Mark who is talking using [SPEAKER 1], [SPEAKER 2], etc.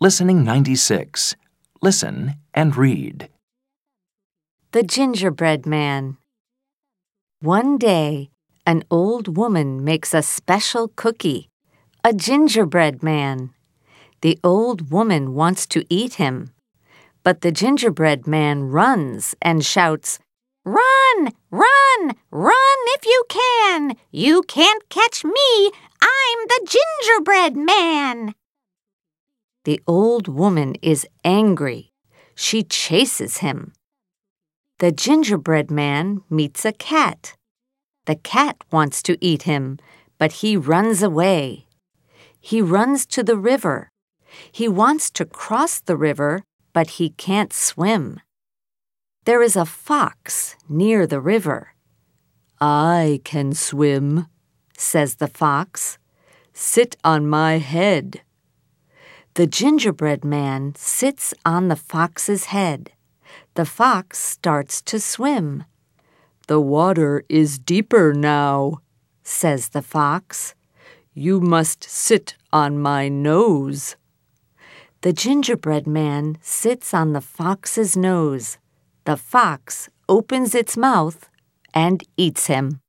[SPEAKER 1] Listening 96. Listen and read.
[SPEAKER 2] The Gingerbread Man. One day, an old woman makes a special cookie, a gingerbread man. The old woman wants to eat him, but the gingerbread man runs and shouts, Run, run, run if you can! You can't catch me! I'm the gingerbread man! The old woman is angry. She chases him. The gingerbread man meets a cat. The cat wants to eat him, but he runs away. He runs to the river. He wants to cross the river, but he can't swim. There is a fox near the river. I can swim, says the fox. Sit on my head. The gingerbread man sits on the fox's head. The fox starts to swim. The water is deeper now, says the fox. You must sit on my nose. The gingerbread man sits on the fox's nose. The fox opens its mouth and eats him.